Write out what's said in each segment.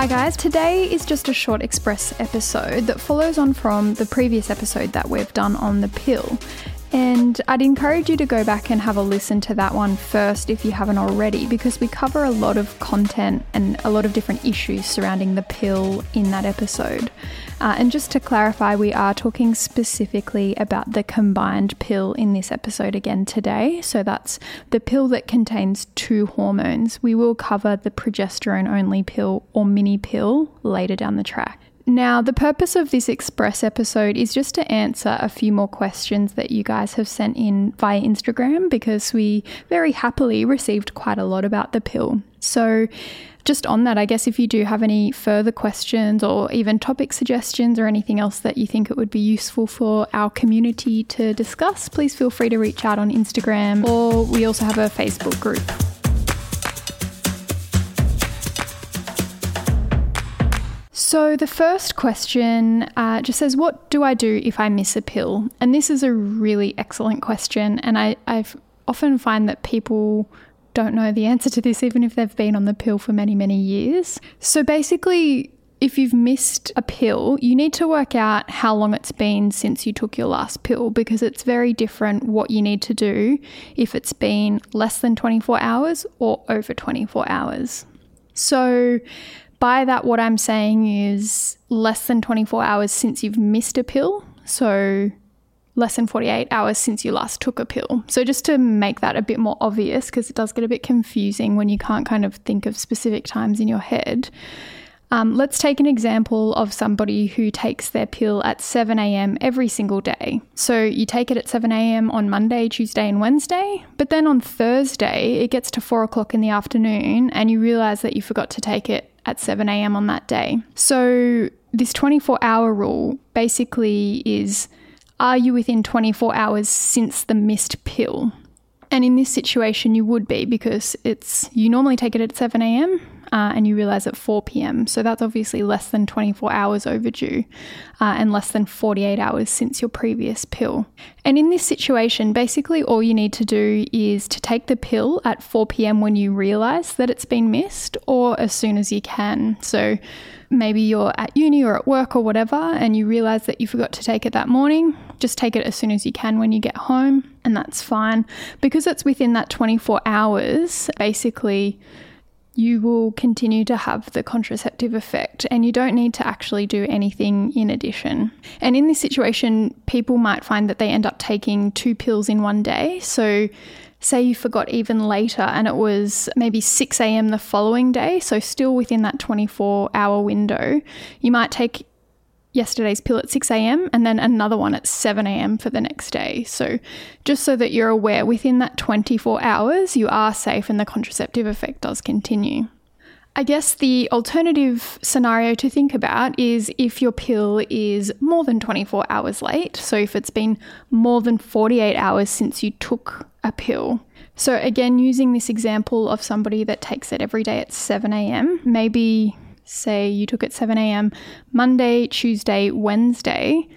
Hi, guys. Today is just a short express episode that follows on from the previous episode that we've done on the pill. And I'd encourage you to go back and have a listen to that one first if you haven't already, because we cover a lot of content and a lot of different issues surrounding the pill in that episode. Uh, and just to clarify, we are talking specifically about the combined pill in this episode again today. So that's the pill that contains two hormones. We will cover the progesterone only pill or mini pill later down the track. Now, the purpose of this express episode is just to answer a few more questions that you guys have sent in via Instagram because we very happily received quite a lot about the pill. So, just on that, I guess if you do have any further questions or even topic suggestions or anything else that you think it would be useful for our community to discuss, please feel free to reach out on Instagram or we also have a Facebook group. So, the first question uh, just says, What do I do if I miss a pill? And this is a really excellent question. And I I've often find that people don't know the answer to this, even if they've been on the pill for many, many years. So, basically, if you've missed a pill, you need to work out how long it's been since you took your last pill because it's very different what you need to do if it's been less than 24 hours or over 24 hours. So, by that, what I'm saying is less than 24 hours since you've missed a pill. So, less than 48 hours since you last took a pill. So, just to make that a bit more obvious, because it does get a bit confusing when you can't kind of think of specific times in your head. Um, let's take an example of somebody who takes their pill at 7 a.m. every single day. So you take it at 7 a.m. on Monday, Tuesday, and Wednesday, but then on Thursday, it gets to 4 o'clock in the afternoon and you realize that you forgot to take it at 7 a.m. on that day. So this 24 hour rule basically is are you within 24 hours since the missed pill? And in this situation, you would be because it's you normally take it at 7 a.m. Uh, and you realize at 4 p.m. So that's obviously less than 24 hours overdue uh, and less than 48 hours since your previous pill. And in this situation, basically all you need to do is to take the pill at 4 p.m. when you realize that it's been missed or as soon as you can. So maybe you're at uni or at work or whatever and you realize that you forgot to take it that morning, just take it as soon as you can when you get home, and that's fine. Because it's within that 24 hours, basically, you will continue to have the contraceptive effect and you don't need to actually do anything in addition. And in this situation, people might find that they end up taking two pills in one day. So, say you forgot even later and it was maybe 6 a.m. the following day, so still within that 24 hour window, you might take yesterday's pill at 6 a.m. and then another one at 7 a.m. for the next day. So, just so that you're aware, within that 24 hours, you are safe and the contraceptive effect does continue. I guess the alternative scenario to think about is if your pill is more than 24 hours late. So, if it's been more than 48 hours since you took a pill. So, again, using this example of somebody that takes it every day at 7 a.m., maybe say you took it 7 a.m. Monday, Tuesday, Wednesday,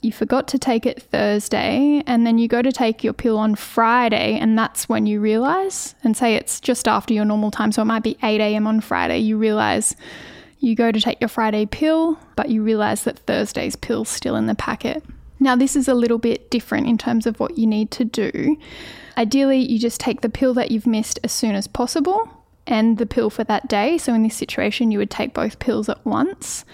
you forgot to take it Thursday, and then you go to take your pill on Friday, and that's when you realize, and say it's just after your normal time, so it might be 8 a.m. on Friday, you realize you go to take your Friday pill, but you realize that Thursday's pill's still in the packet. Now, this is a little bit different in terms of what you need to do. Ideally, you just take the pill that you've missed as soon as possible and the pill for that day. So, in this situation, you would take both pills at once.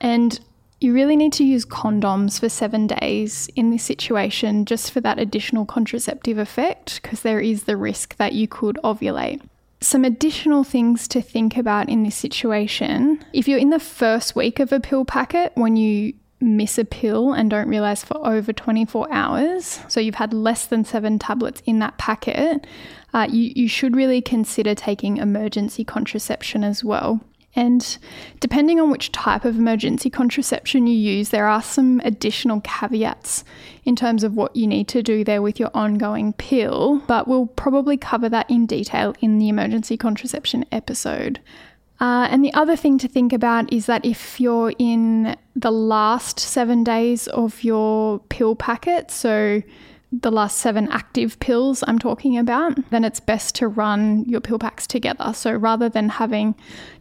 And you really need to use condoms for seven days in this situation just for that additional contraceptive effect, because there is the risk that you could ovulate. Some additional things to think about in this situation if you're in the first week of a pill packet, when you miss a pill and don't realize for over 24 hours, so you've had less than seven tablets in that packet, uh, you, you should really consider taking emergency contraception as well. And depending on which type of emergency contraception you use, there are some additional caveats in terms of what you need to do there with your ongoing pill, but we'll probably cover that in detail in the emergency contraception episode. Uh, and the other thing to think about is that if you're in the last seven days of your pill packet, so the last seven active pills I'm talking about, then it's best to run your pill packs together. So rather than having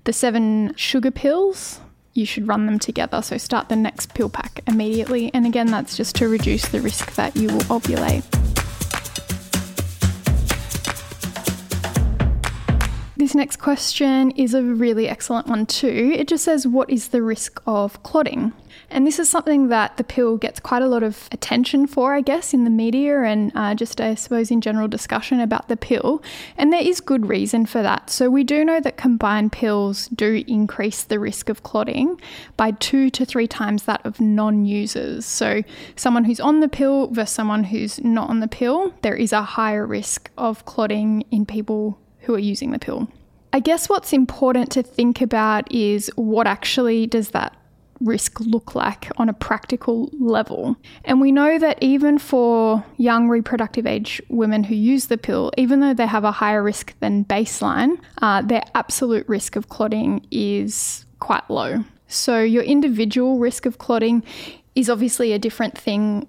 the seven sugar pills, you should run them together. So start the next pill pack immediately. And again, that's just to reduce the risk that you will ovulate. This next question is a really excellent one, too. It just says, What is the risk of clotting? And this is something that the pill gets quite a lot of attention for, I guess, in the media and uh, just, I suppose, in general discussion about the pill. And there is good reason for that. So, we do know that combined pills do increase the risk of clotting by two to three times that of non users. So, someone who's on the pill versus someone who's not on the pill, there is a higher risk of clotting in people who are using the pill. I guess what's important to think about is what actually does that risk look like on a practical level? And we know that even for young reproductive age women who use the pill, even though they have a higher risk than baseline, uh, their absolute risk of clotting is quite low. So, your individual risk of clotting is obviously a different thing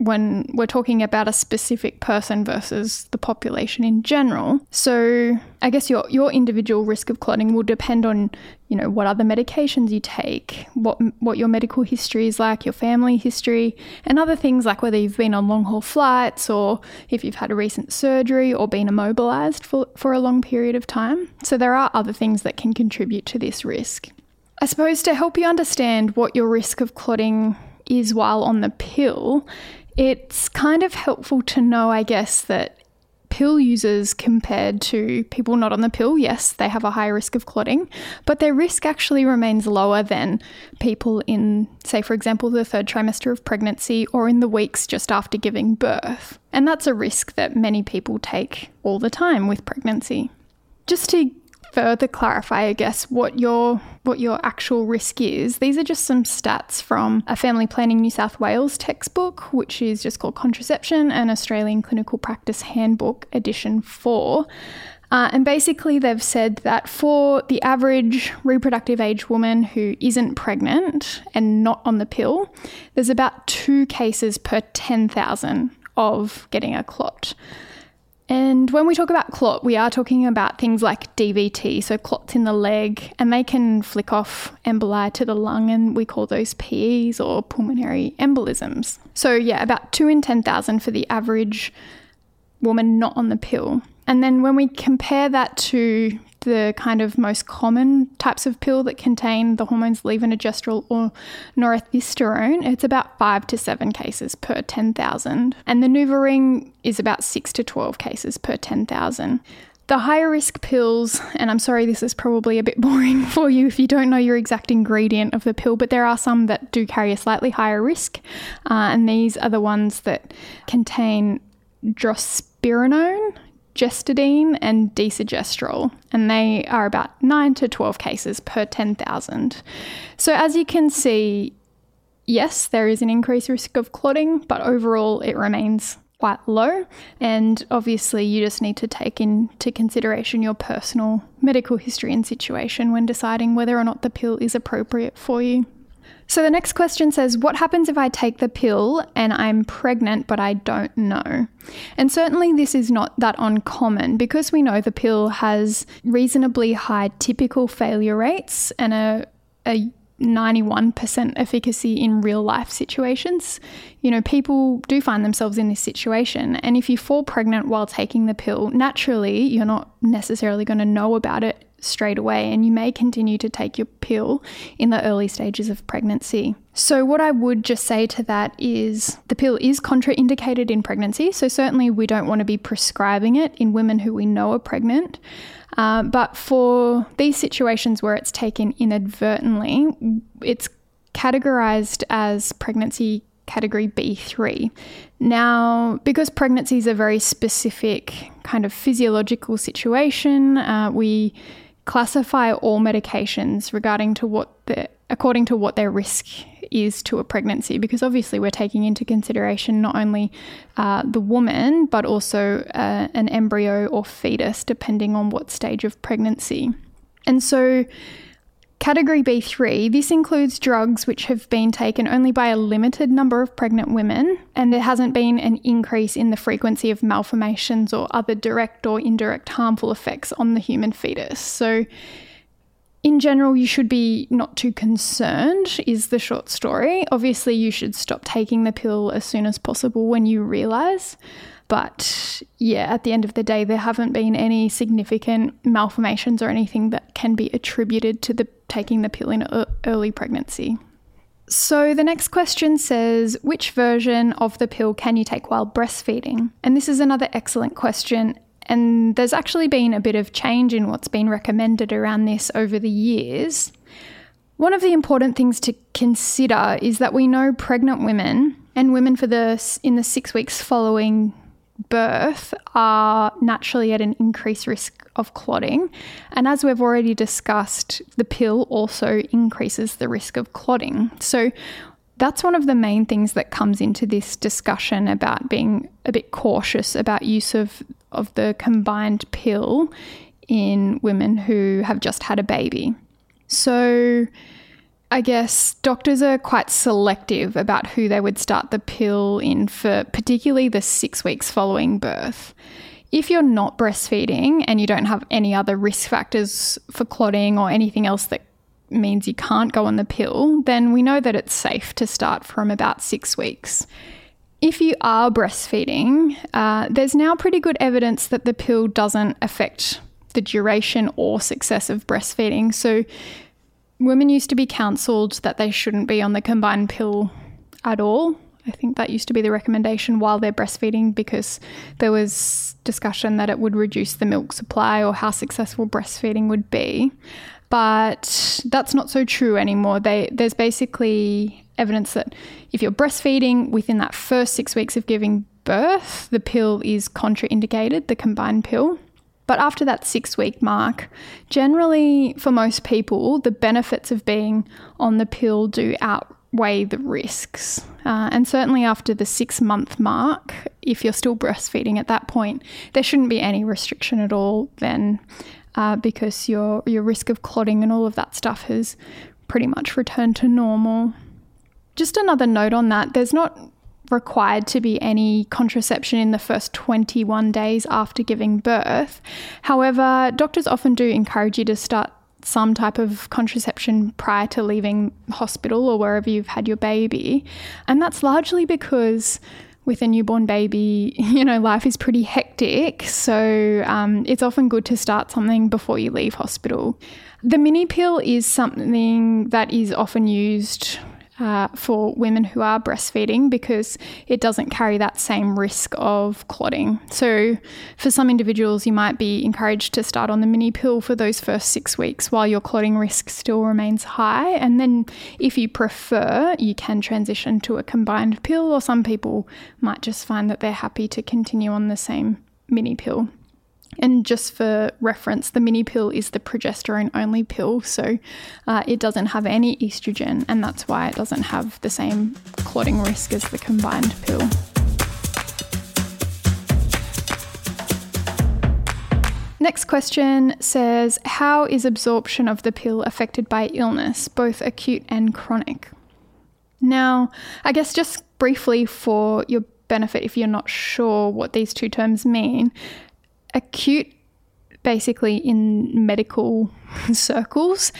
when we're talking about a specific person versus the population in general. So I guess your your individual risk of clotting will depend on, you know, what other medications you take, what what your medical history is like, your family history, and other things like whether you've been on long haul flights or if you've had a recent surgery or been immobilized for, for a long period of time. So there are other things that can contribute to this risk. I suppose to help you understand what your risk of clotting is while on the pill, it's kind of helpful to know, I guess, that pill users compared to people not on the pill, yes, they have a higher risk of clotting, but their risk actually remains lower than people in, say, for example, the third trimester of pregnancy or in the weeks just after giving birth. And that's a risk that many people take all the time with pregnancy. Just to further clarify, I guess, what your what your actual risk is, these are just some stats from a Family Planning New South Wales textbook, which is just called Contraception and Australian Clinical Practice Handbook Edition 4. Uh, and basically, they've said that for the average reproductive age woman who isn't pregnant and not on the pill, there's about two cases per 10,000 of getting a clot. And when we talk about clot, we are talking about things like DVT, so clots in the leg, and they can flick off emboli to the lung, and we call those PEs or pulmonary embolisms. So, yeah, about 2 in 10,000 for the average woman not on the pill. And then when we compare that to the kind of most common types of pill that contain the hormones levonorgestrel or norethisterone, it's about five to seven cases per 10,000. And the NuvaRing is about six to 12 cases per 10,000. The higher risk pills, and I'm sorry this is probably a bit boring for you if you don't know your exact ingredient of the pill, but there are some that do carry a slightly higher risk. Uh, and these are the ones that contain drospirenone, gestodene and desogestrel, and they are about 9 to 12 cases per 10,000. So, as you can see, yes, there is an increased risk of clotting, but overall it remains quite low. And obviously, you just need to take into consideration your personal medical history and situation when deciding whether or not the pill is appropriate for you. So the next question says, What happens if I take the pill and I'm pregnant but I don't know? And certainly this is not that uncommon because we know the pill has reasonably high typical failure rates and a, a 91% efficacy in real life situations. You know, people do find themselves in this situation. And if you fall pregnant while taking the pill, naturally, you're not necessarily going to know about it straight away, and you may continue to take your pill in the early stages of pregnancy. So, what I would just say to that is the pill is contraindicated in pregnancy, so certainly we don't want to be prescribing it in women who we know are pregnant. Uh, but for these situations where it's taken inadvertently, it's categorized as pregnancy category B3. Now, because pregnancy is a very specific kind of physiological situation, uh, we classify all medications regarding to what the according to what their risk is to a pregnancy because obviously we're taking into consideration not only uh, the woman but also uh, an embryo or fetus depending on what stage of pregnancy. And so Category B3, this includes drugs which have been taken only by a limited number of pregnant women, and there hasn't been an increase in the frequency of malformations or other direct or indirect harmful effects on the human fetus. So, in general, you should be not too concerned, is the short story. Obviously, you should stop taking the pill as soon as possible when you realize. But yeah, at the end of the day, there haven't been any significant malformations or anything that can be attributed to the taking the pill in early pregnancy. So the next question says, which version of the pill can you take while breastfeeding? And this is another excellent question. And there's actually been a bit of change in what's been recommended around this over the years. One of the important things to consider is that we know pregnant women and women for the in the 6 weeks following birth are naturally at an increased risk of clotting. And as we've already discussed, the pill also increases the risk of clotting. So that's one of the main things that comes into this discussion about being a bit cautious about use of, of the combined pill in women who have just had a baby. So I guess doctors are quite selective about who they would start the pill in for, particularly the six weeks following birth. If you're not breastfeeding and you don't have any other risk factors for clotting or anything else that means you can't go on the pill, then we know that it's safe to start from about six weeks. If you are breastfeeding, uh, there's now pretty good evidence that the pill doesn't affect the duration or success of breastfeeding. So, women used to be counselled that they shouldn't be on the combined pill at all. I think that used to be the recommendation while they're breastfeeding because there was discussion that it would reduce the milk supply or how successful breastfeeding would be. But that's not so true anymore. They, there's basically evidence that if you're breastfeeding within that first six weeks of giving birth, the pill is contraindicated, the combined pill. But after that six week mark, generally for most people, the benefits of being on the pill do outweigh the risks. Uh, and certainly after the six month mark, if you're still breastfeeding at that point, there shouldn't be any restriction at all then. Uh, because your your risk of clotting and all of that stuff has pretty much returned to normal. Just another note on that: there's not required to be any contraception in the first 21 days after giving birth. However, doctors often do encourage you to start some type of contraception prior to leaving hospital or wherever you've had your baby. And that's largely because with a newborn baby, you know, life is pretty hectic. So um, it's often good to start something before you leave hospital. The mini pill is something that is often used uh, for women who are breastfeeding because it doesn't carry that same risk of clotting. So, for some individuals, you might be encouraged to start on the mini pill for those first six weeks while your clotting risk still remains high. And then, if you prefer, you can transition to a combined pill, or some people might just find that they're happy to continue on the same mini pill. And just for reference, the mini pill is the progesterone only pill, so uh, it doesn't have any estrogen, and that's why it doesn't have the same clotting risk as the combined pill. Next question says How is absorption of the pill affected by illness, both acute and chronic? Now, I guess just briefly for your benefit, if you're not sure what these two terms mean, acute, basically in medical circles,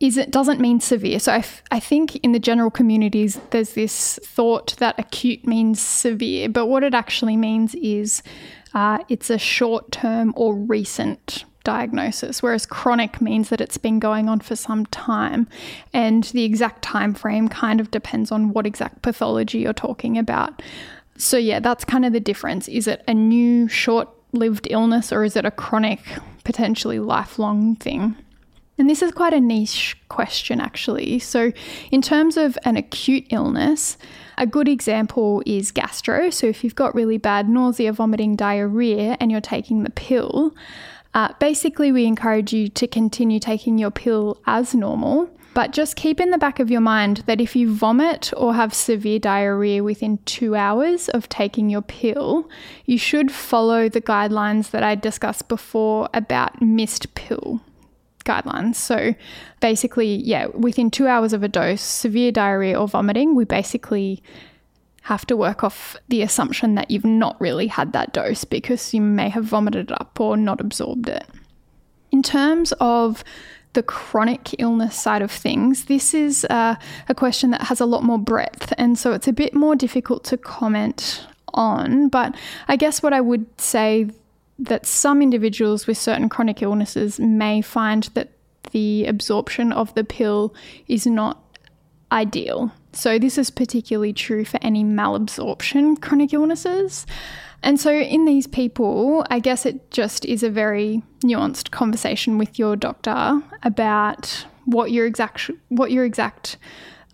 is it doesn't mean severe. So I, f- I think in the general communities, there's this thought that acute means severe, but what it actually means is uh, it's a short term or recent diagnosis, whereas chronic means that it's been going on for some time, and the exact time frame kind of depends on what exact pathology you're talking about. So yeah, that's kind of the difference. Is it a new short lived illness or is it a chronic, potentially lifelong thing? And this is quite a niche question, actually. So, in terms of an acute illness, a good example is gastro. So, if you've got really bad nausea, vomiting, diarrhea, and you're taking the pill, uh, basically, we encourage you to continue taking your pill as normal but just keep in the back of your mind that if you vomit or have severe diarrhea within two hours of taking your pill, you should follow the guidelines that I discussed before about missed pill. guidelines. So basically, yeah, within two hours of a dose, severe diarrhea or vomiting, we basically have to work off the assumption that you've not really had that dose because you may have vomited it up or not absorbed it. In terms of the chronic illness side of things, this is uh, a question that has a lot more breadth, and so it's a bit more difficult to comment on. But I guess what I would say that some individuals with certain chronic illnesses may find that the absorption of the pill is not ideal. So, this is particularly true for any malabsorption chronic illnesses. And so, in these people, I guess it just is a very nuanced conversation with your doctor about what your exact what your exact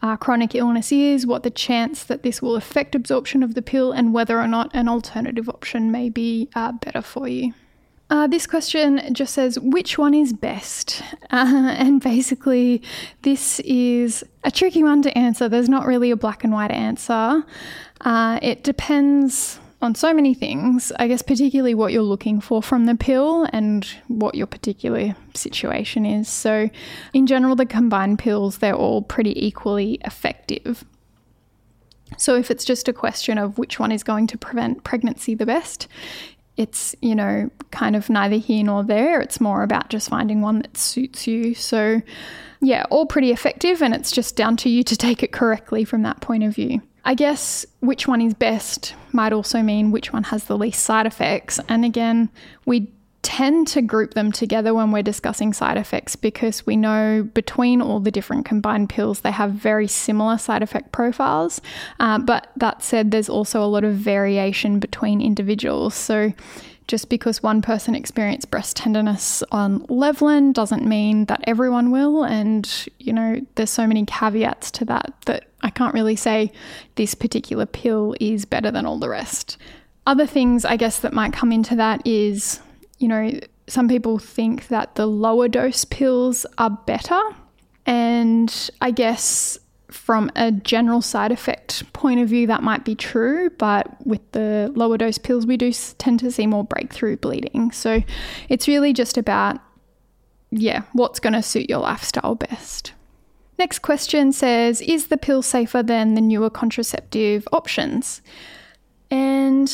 uh, chronic illness is, what the chance that this will affect absorption of the pill, and whether or not an alternative option may be uh, better for you. Uh, this question just says, which one is best? Uh, and basically, this is a tricky one to answer. There's not really a black and white answer. Uh, it depends on so many things, I guess, particularly what you're looking for from the pill and what your particular situation is. So, in general, the combined pills, they're all pretty equally effective. So, if it's just a question of which one is going to prevent pregnancy the best, it's, you know, kind of neither here nor there. It's more about just finding one that suits you. So, yeah, all pretty effective, and it's just down to you to take it correctly from that point of view. I guess which one is best might also mean which one has the least side effects. And again, we tend to group them together when we're discussing side effects because we know between all the different combined pills they have very similar side effect profiles. Uh, but that said, there's also a lot of variation between individuals. So just because one person experienced breast tenderness on Levlen doesn't mean that everyone will. And, you know, there's so many caveats to that that I can't really say this particular pill is better than all the rest. Other things, I guess, that might come into that is, you know, some people think that the lower dose pills are better. And I guess from a general side effect point of view, that might be true, but with the lower dose pills, we do tend to see more breakthrough bleeding. So it's really just about, yeah, what's going to suit your lifestyle best. Next question says Is the pill safer than the newer contraceptive options? And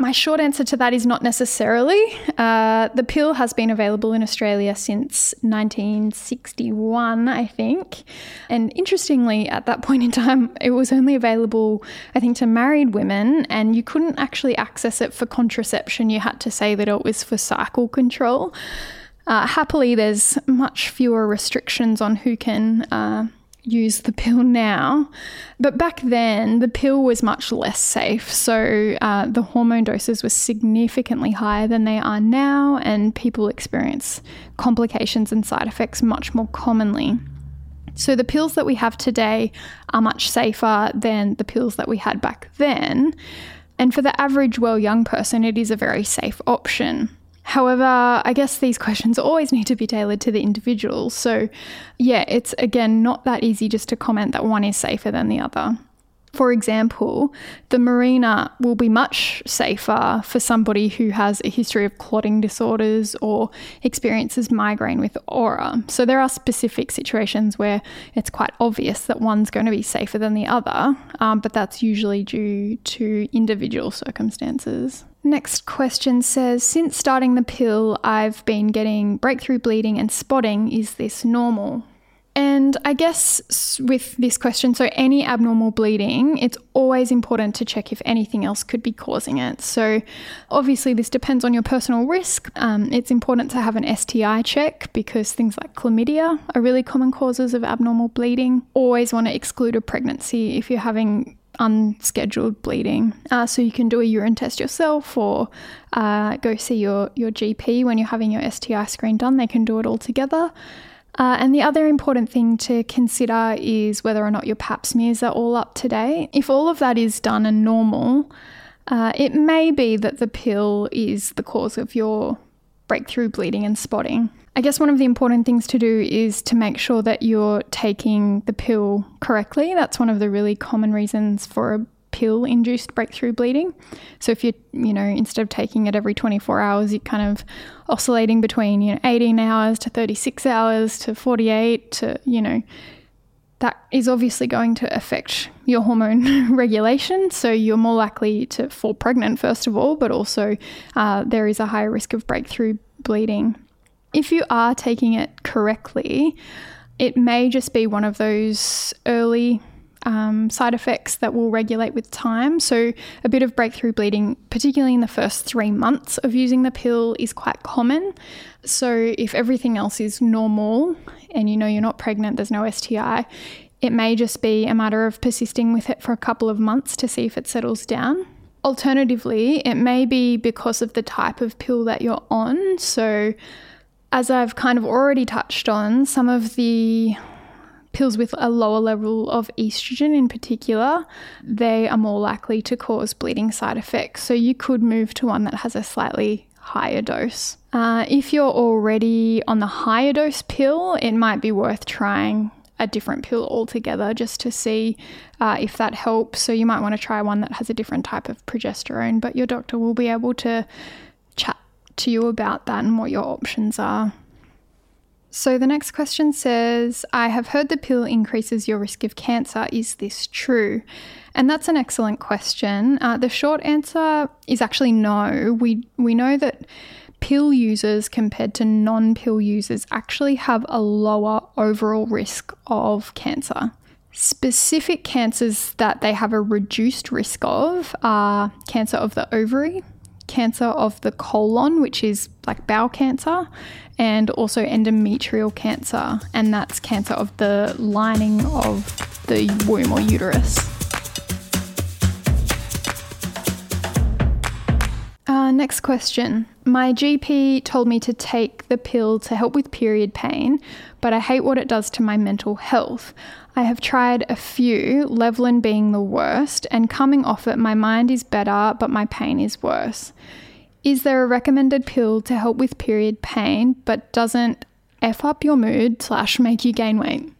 my short answer to that is not necessarily. Uh, the pill has been available in Australia since 1961, I think. And interestingly, at that point in time, it was only available, I think, to married women, and you couldn't actually access it for contraception. You had to say that it was for cycle control. Uh, happily, there's much fewer restrictions on who can. Uh, use the pill now. But back then, the pill was much less safe. So uh, the hormone doses were significantly higher than they are now, and people experience complications and side effects much more commonly. So the pills that we have today are much safer than the pills that we had back then. And for the average well young person, it is a very safe option. However, I guess these questions always need to be tailored to the individual. So, yeah, it's again not that easy just to comment that one is safer than the other. For example, the Mirena will be much safer for somebody who has a history of clotting disorders or experiences migraine with aura. So there are specific situations where it's quite obvious that one's going to be safer than the other, um, but that's usually due to individual circumstances. Next question says Since starting the pill, I've been getting breakthrough bleeding and spotting. Is this normal? And I guess with this question, so any abnormal bleeding, it's always important to check if anything else could be causing it. So, obviously, this depends on your personal risk. Um, it's important to have an STI check because things like chlamydia are really common causes of abnormal bleeding. Always want to exclude a pregnancy if you're having unscheduled bleeding. Uh, so you can do a urine test yourself or uh, go see your, your GP when you're having your STI screen done. They can do it all together. Uh, and the other important thing to consider is whether or not your pap smears are all up to date. If all of that is done and normal, uh, it may be that the pill is the cause of your breakthrough bleeding and spotting. I guess one of the important things to do is to make sure that you're taking the pill correctly. That's one of the really common reasons for a pill induced breakthrough bleeding. So if you you know instead of taking it every 24 hours, you're kind of oscillating between you know 18 hours to 36 hours to 48 to you know that is obviously going to affect your hormone regulation. So you're more likely to fall pregnant, first of all, but also uh, there is a higher risk of breakthrough bleeding. If you are taking it correctly, it may just be one of those early um, side effects that will regulate with time. So, a bit of breakthrough bleeding, particularly in the first three months of using the pill, is quite common. So, if everything else is normal and you know you're not pregnant, there's no STI, it may just be a matter of persisting with it for a couple of months to see if it settles down. Alternatively, it may be because of the type of pill that you're on. So, as I've kind of already touched on, some of the pills with a lower level of estrogen in particular, they are more likely to cause bleeding side effects. So you could move to one that has a slightly higher dose. Uh, if you're already on the higher dose pill, it might be worth trying a different pill altogether just to see uh, if that helps. So you might want to try one that has a different type of progesterone, but your doctor will be able to to you about that and what your options are. So the next question says, I have heard the pill increases your risk of cancer. Is this true? And that's an excellent question. Uh, the short answer is actually no. We we know that pill users compared to non-pill users actually have a lower overall risk of cancer. Specific cancers that they have a reduced risk of are cancer of the ovary, cancer of the colon, which is like bowel cancer, and also endometrial cancer, and that's cancer of the lining of the womb or uterus. Uh, next question. My GP told me to take the pill to help with period pain, but I hate what it does to my mental health. I have tried a few, Levlen being the worst, and coming off it, my mind is better, but my pain is worse. Is there a recommended pill to help with period pain but doesn't F up your mood slash make you gain weight?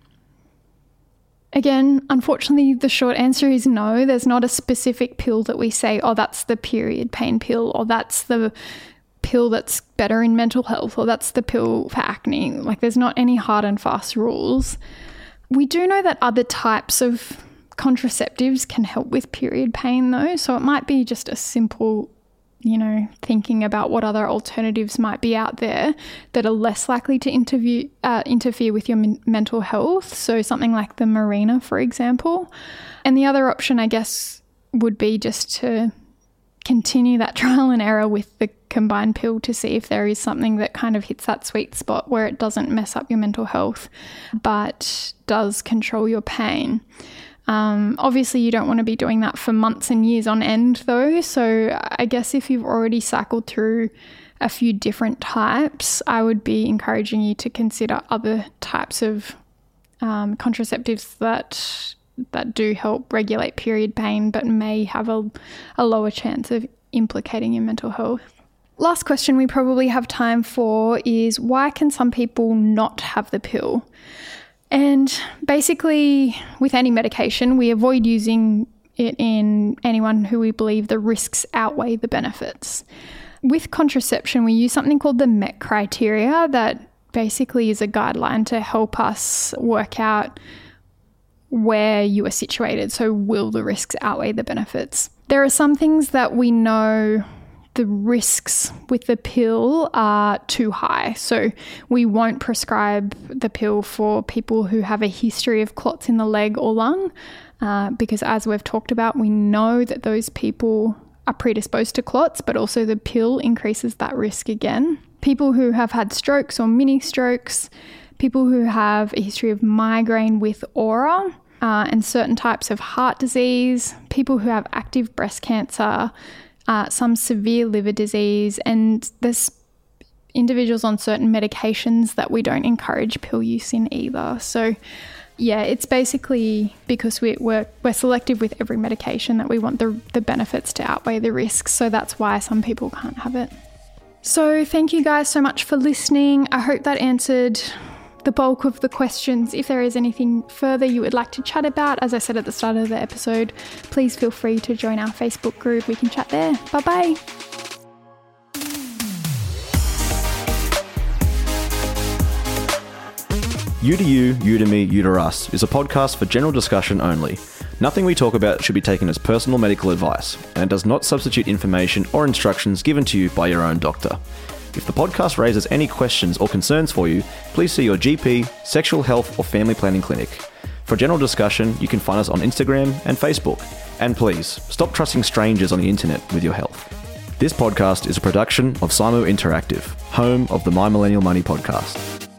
Again, unfortunately, the short answer is no. There's not a specific pill that we say, oh, that's the period pain pill, or that's the pill that's better in mental health, or that's the pill for acne. Like, there's not any hard and fast rules. We do know that other types of contraceptives can help with period pain, though, so it might be just a simple you know, thinking about what other alternatives might be out there that are less likely to interview, uh, interfere with your men- mental health. So, something like the Mirena, for example. And the other option, I guess, would be just to continue that trial and error with the combined pill to see if there is something that kind of hits that sweet spot where it doesn't mess up your mental health but does control your pain. Um, obviously, you don't want to be doing that for months and years on end, though. So, I guess if you've already cycled through a few different types, I would be encouraging you to consider other types of um, contraceptives that that do help regulate period pain, but may have a, a lower chance of implicating your mental health. Last question we probably have time for is why can some people not have the pill? And basically, with any medication, we avoid using it in anyone who we believe the risks outweigh the benefits. With contraception, we use something called the MEC criteria that basically is a guideline to help us work out where you are situated. So, will the risks outweigh the benefits? There are some things that we know the risks with the pill are too high. So we won't prescribe the pill for people who have a history of clots in the leg or lung, uh, because as we've talked about, we know that those people are predisposed to clots, but also the pill increases that risk again. People who have had strokes or mini strokes, people who have a history of migraine with aura. Uh, and certain types of heart disease, people who have active breast cancer, uh, some severe liver disease, and there's individuals on certain medications that we don't encourage pill use in either. So, yeah, it's basically because we, we're, we're selective with every medication that we want the, the benefits to outweigh the risks. So that's why some people can't have it. So, thank you guys so much for listening. I hope that answered the bulk of the questions. If there is anything further you would like to chat about, as I said at the start of the episode, please feel free to join our Facebook group. We can chat there. Bye bye. You to You, You to Me, You to Us is a podcast for general discussion only. Nothing we talk about should be taken as personal medical advice, and does not substitute information or instructions given to you by your own doctor. If the podcast raises any questions or concerns for you, please see your GP, sexual health, or family planning clinic. For general discussion, you can find us on Instagram and Facebook. And please, stop trusting strangers on the internet with your health. This podcast is a production of SYMO Interactive, home of the My Millennial Money podcast.